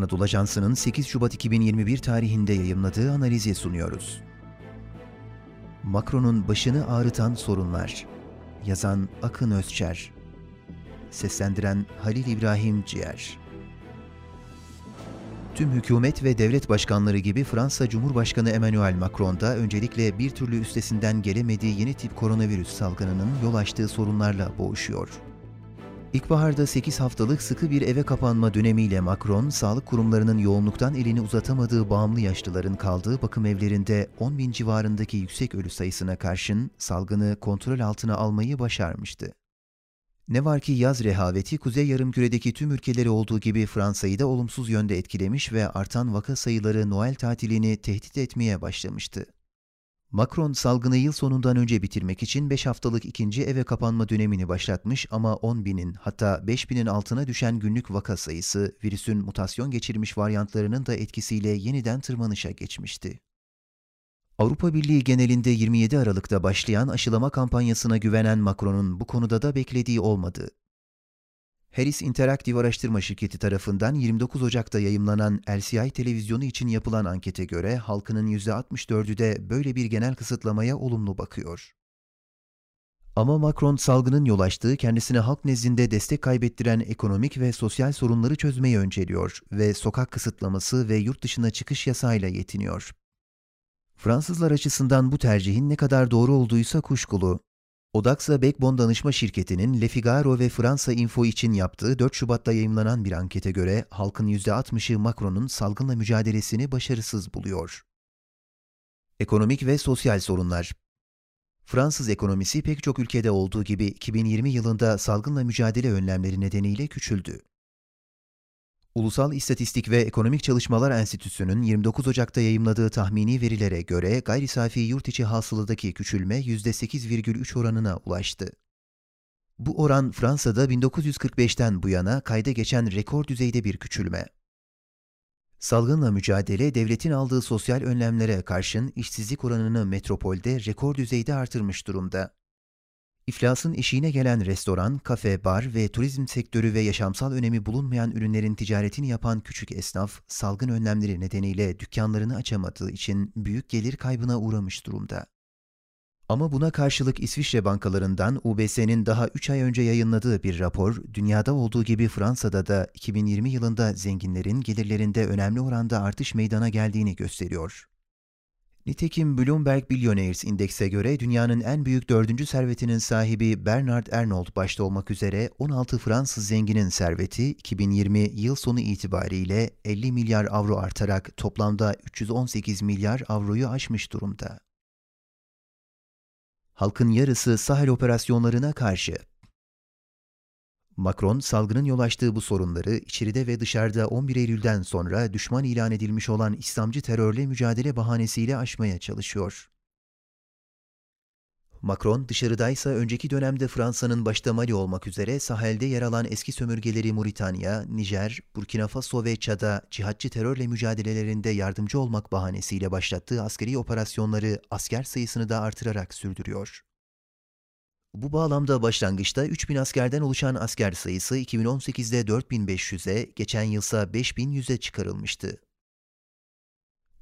Anadolu Ajansı'nın 8 Şubat 2021 tarihinde yayımladığı analizi sunuyoruz. Macron'un başını ağrıtan sorunlar. Yazan Akın Özçer. Seslendiren Halil İbrahim Ciğer. Tüm hükümet ve devlet başkanları gibi Fransa Cumhurbaşkanı Emmanuel Macron da öncelikle bir türlü üstesinden gelemediği yeni tip koronavirüs salgınının yol açtığı sorunlarla boğuşuyor. İlkbaharda 8 haftalık sıkı bir eve kapanma dönemiyle Macron, sağlık kurumlarının yoğunluktan elini uzatamadığı bağımlı yaşlıların kaldığı bakım evlerinde 10 bin civarındaki yüksek ölü sayısına karşın salgını kontrol altına almayı başarmıştı. Ne var ki yaz rehaveti Kuzey Yarımküre'deki tüm ülkeleri olduğu gibi Fransa'yı da olumsuz yönde etkilemiş ve artan vaka sayıları Noel tatilini tehdit etmeye başlamıştı. Macron salgını yıl sonundan önce bitirmek için 5 haftalık ikinci eve kapanma dönemini başlatmış ama 10 binin hatta 5 binin altına düşen günlük vaka sayısı virüsün mutasyon geçirmiş varyantlarının da etkisiyle yeniden tırmanışa geçmişti. Avrupa Birliği genelinde 27 Aralık'ta başlayan aşılama kampanyasına güvenen Macron'un bu konuda da beklediği olmadı. Harris Interactive Araştırma Şirketi tarafından 29 Ocak'ta yayımlanan LCI televizyonu için yapılan ankete göre halkının %64'ü de böyle bir genel kısıtlamaya olumlu bakıyor. Ama Macron salgının yol açtığı kendisine halk nezdinde destek kaybettiren ekonomik ve sosyal sorunları çözmeyi önceliyor ve sokak kısıtlaması ve yurt dışına çıkış yasayla yetiniyor. Fransızlar açısından bu tercihin ne kadar doğru olduğuysa kuşkulu. Odaxa Backbone danışma şirketinin Le Figaro ve Fransa Info için yaptığı 4 Şubat'ta yayımlanan bir ankete göre halkın %60'ı Macron'un salgınla mücadelesini başarısız buluyor. Ekonomik ve sosyal sorunlar Fransız ekonomisi pek çok ülkede olduğu gibi 2020 yılında salgınla mücadele önlemleri nedeniyle küçüldü. Ulusal İstatistik ve Ekonomik Çalışmalar Enstitüsü'nün 29 Ocak'ta yayımladığı tahmini verilere göre gayri safi yurt içi hasıladaki küçülme %8,3 oranına ulaştı. Bu oran Fransa'da 1945'ten bu yana kayda geçen rekor düzeyde bir küçülme. Salgınla mücadele devletin aldığı sosyal önlemlere karşın işsizlik oranını metropolde rekor düzeyde artırmış durumda. İflasın eşiğine gelen restoran, kafe, bar ve turizm sektörü ve yaşamsal önemi bulunmayan ürünlerin ticaretini yapan küçük esnaf, salgın önlemleri nedeniyle dükkanlarını açamadığı için büyük gelir kaybına uğramış durumda. Ama buna karşılık İsviçre bankalarından UBS'nin daha 3 ay önce yayınladığı bir rapor, dünyada olduğu gibi Fransa'da da 2020 yılında zenginlerin gelirlerinde önemli oranda artış meydana geldiğini gösteriyor. Nitekim Bloomberg Billionaires indekse göre dünyanın en büyük dördüncü servetinin sahibi Bernard Arnault başta olmak üzere 16 Fransız zenginin serveti 2020 yıl sonu itibariyle 50 milyar avro artarak toplamda 318 milyar avroyu aşmış durumda. Halkın yarısı Sahel operasyonlarına karşı. Macron, salgının yol açtığı bu sorunları içeride ve dışarıda 11 Eylül'den sonra düşman ilan edilmiş olan İslamcı terörle mücadele bahanesiyle aşmaya çalışıyor. Macron, dışarıdaysa önceki dönemde Fransa'nın başta Mali olmak üzere sahilde yer alan eski sömürgeleri Moritanya, Nijer, Burkina Faso ve Çad'a cihatçı terörle mücadelelerinde yardımcı olmak bahanesiyle başlattığı askeri operasyonları asker sayısını da artırarak sürdürüyor. Bu bağlamda başlangıçta 3000 askerden oluşan asker sayısı 2018'de 4500'e, geçen yılsa 5100'e çıkarılmıştı.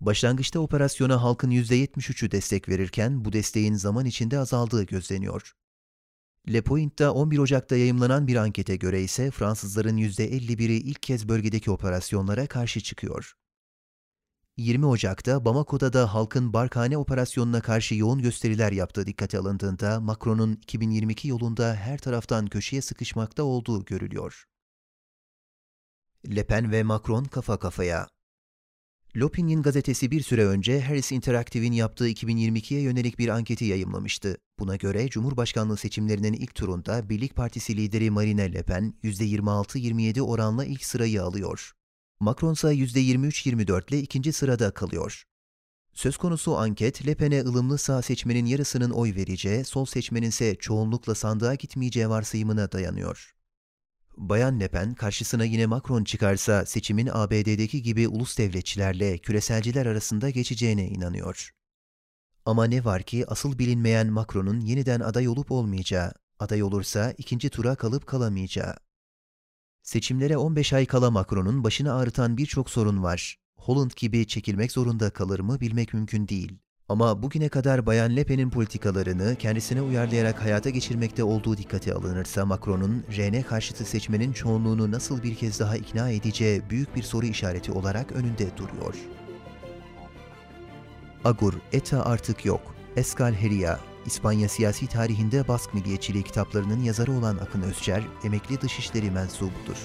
Başlangıçta operasyona halkın %73'ü destek verirken bu desteğin zaman içinde azaldığı gözleniyor. Le Point'ta 11 Ocak'ta yayımlanan bir ankete göre ise Fransızların %51'i ilk kez bölgedeki operasyonlara karşı çıkıyor. 20 Ocak'ta Bamako'da da halkın Barkhane operasyonuna karşı yoğun gösteriler yaptığı dikkate alındığında Macron'un 2022 yolunda her taraftan köşeye sıkışmakta olduğu görülüyor. Le Pen ve Macron kafa kafaya. L'Opinion gazetesi bir süre önce Harris Interactive'in yaptığı 2022'ye yönelik bir anketi yayımlamıştı. Buna göre Cumhurbaşkanlığı seçimlerinin ilk turunda Birlik Partisi lideri Marine Le Pen %26-27 oranla ilk sırayı alıyor. Macron ise %23-24 ile ikinci sırada kalıyor. Söz konusu anket, Le Pen'e ılımlı sağ seçmenin yarısının oy vereceği, sol seçmenin ise çoğunlukla sandığa gitmeyeceği varsayımına dayanıyor. Bayan Le Pen, karşısına yine Macron çıkarsa seçimin ABD'deki gibi ulus devletçilerle küreselciler arasında geçeceğine inanıyor. Ama ne var ki asıl bilinmeyen Macron'un yeniden aday olup olmayacağı, aday olursa ikinci tura kalıp kalamayacağı. Seçimlere 15 ay kala Macron'un başını ağrıtan birçok sorun var. Holland gibi çekilmek zorunda kalır mı bilmek mümkün değil. Ama bugüne kadar Bayan Le Pen'in politikalarını kendisine uyarlayarak hayata geçirmekte olduğu dikkate alınırsa Macron'un RN karşıtı seçmenin çoğunluğunu nasıl bir kez daha ikna edeceği büyük bir soru işareti olarak önünde duruyor. Agur, ETA artık yok. Escal Heria, İspanya siyasi tarihinde Bask milliyetçiliği kitaplarının yazarı olan Akın Özçer, emekli dışişleri mensubudur.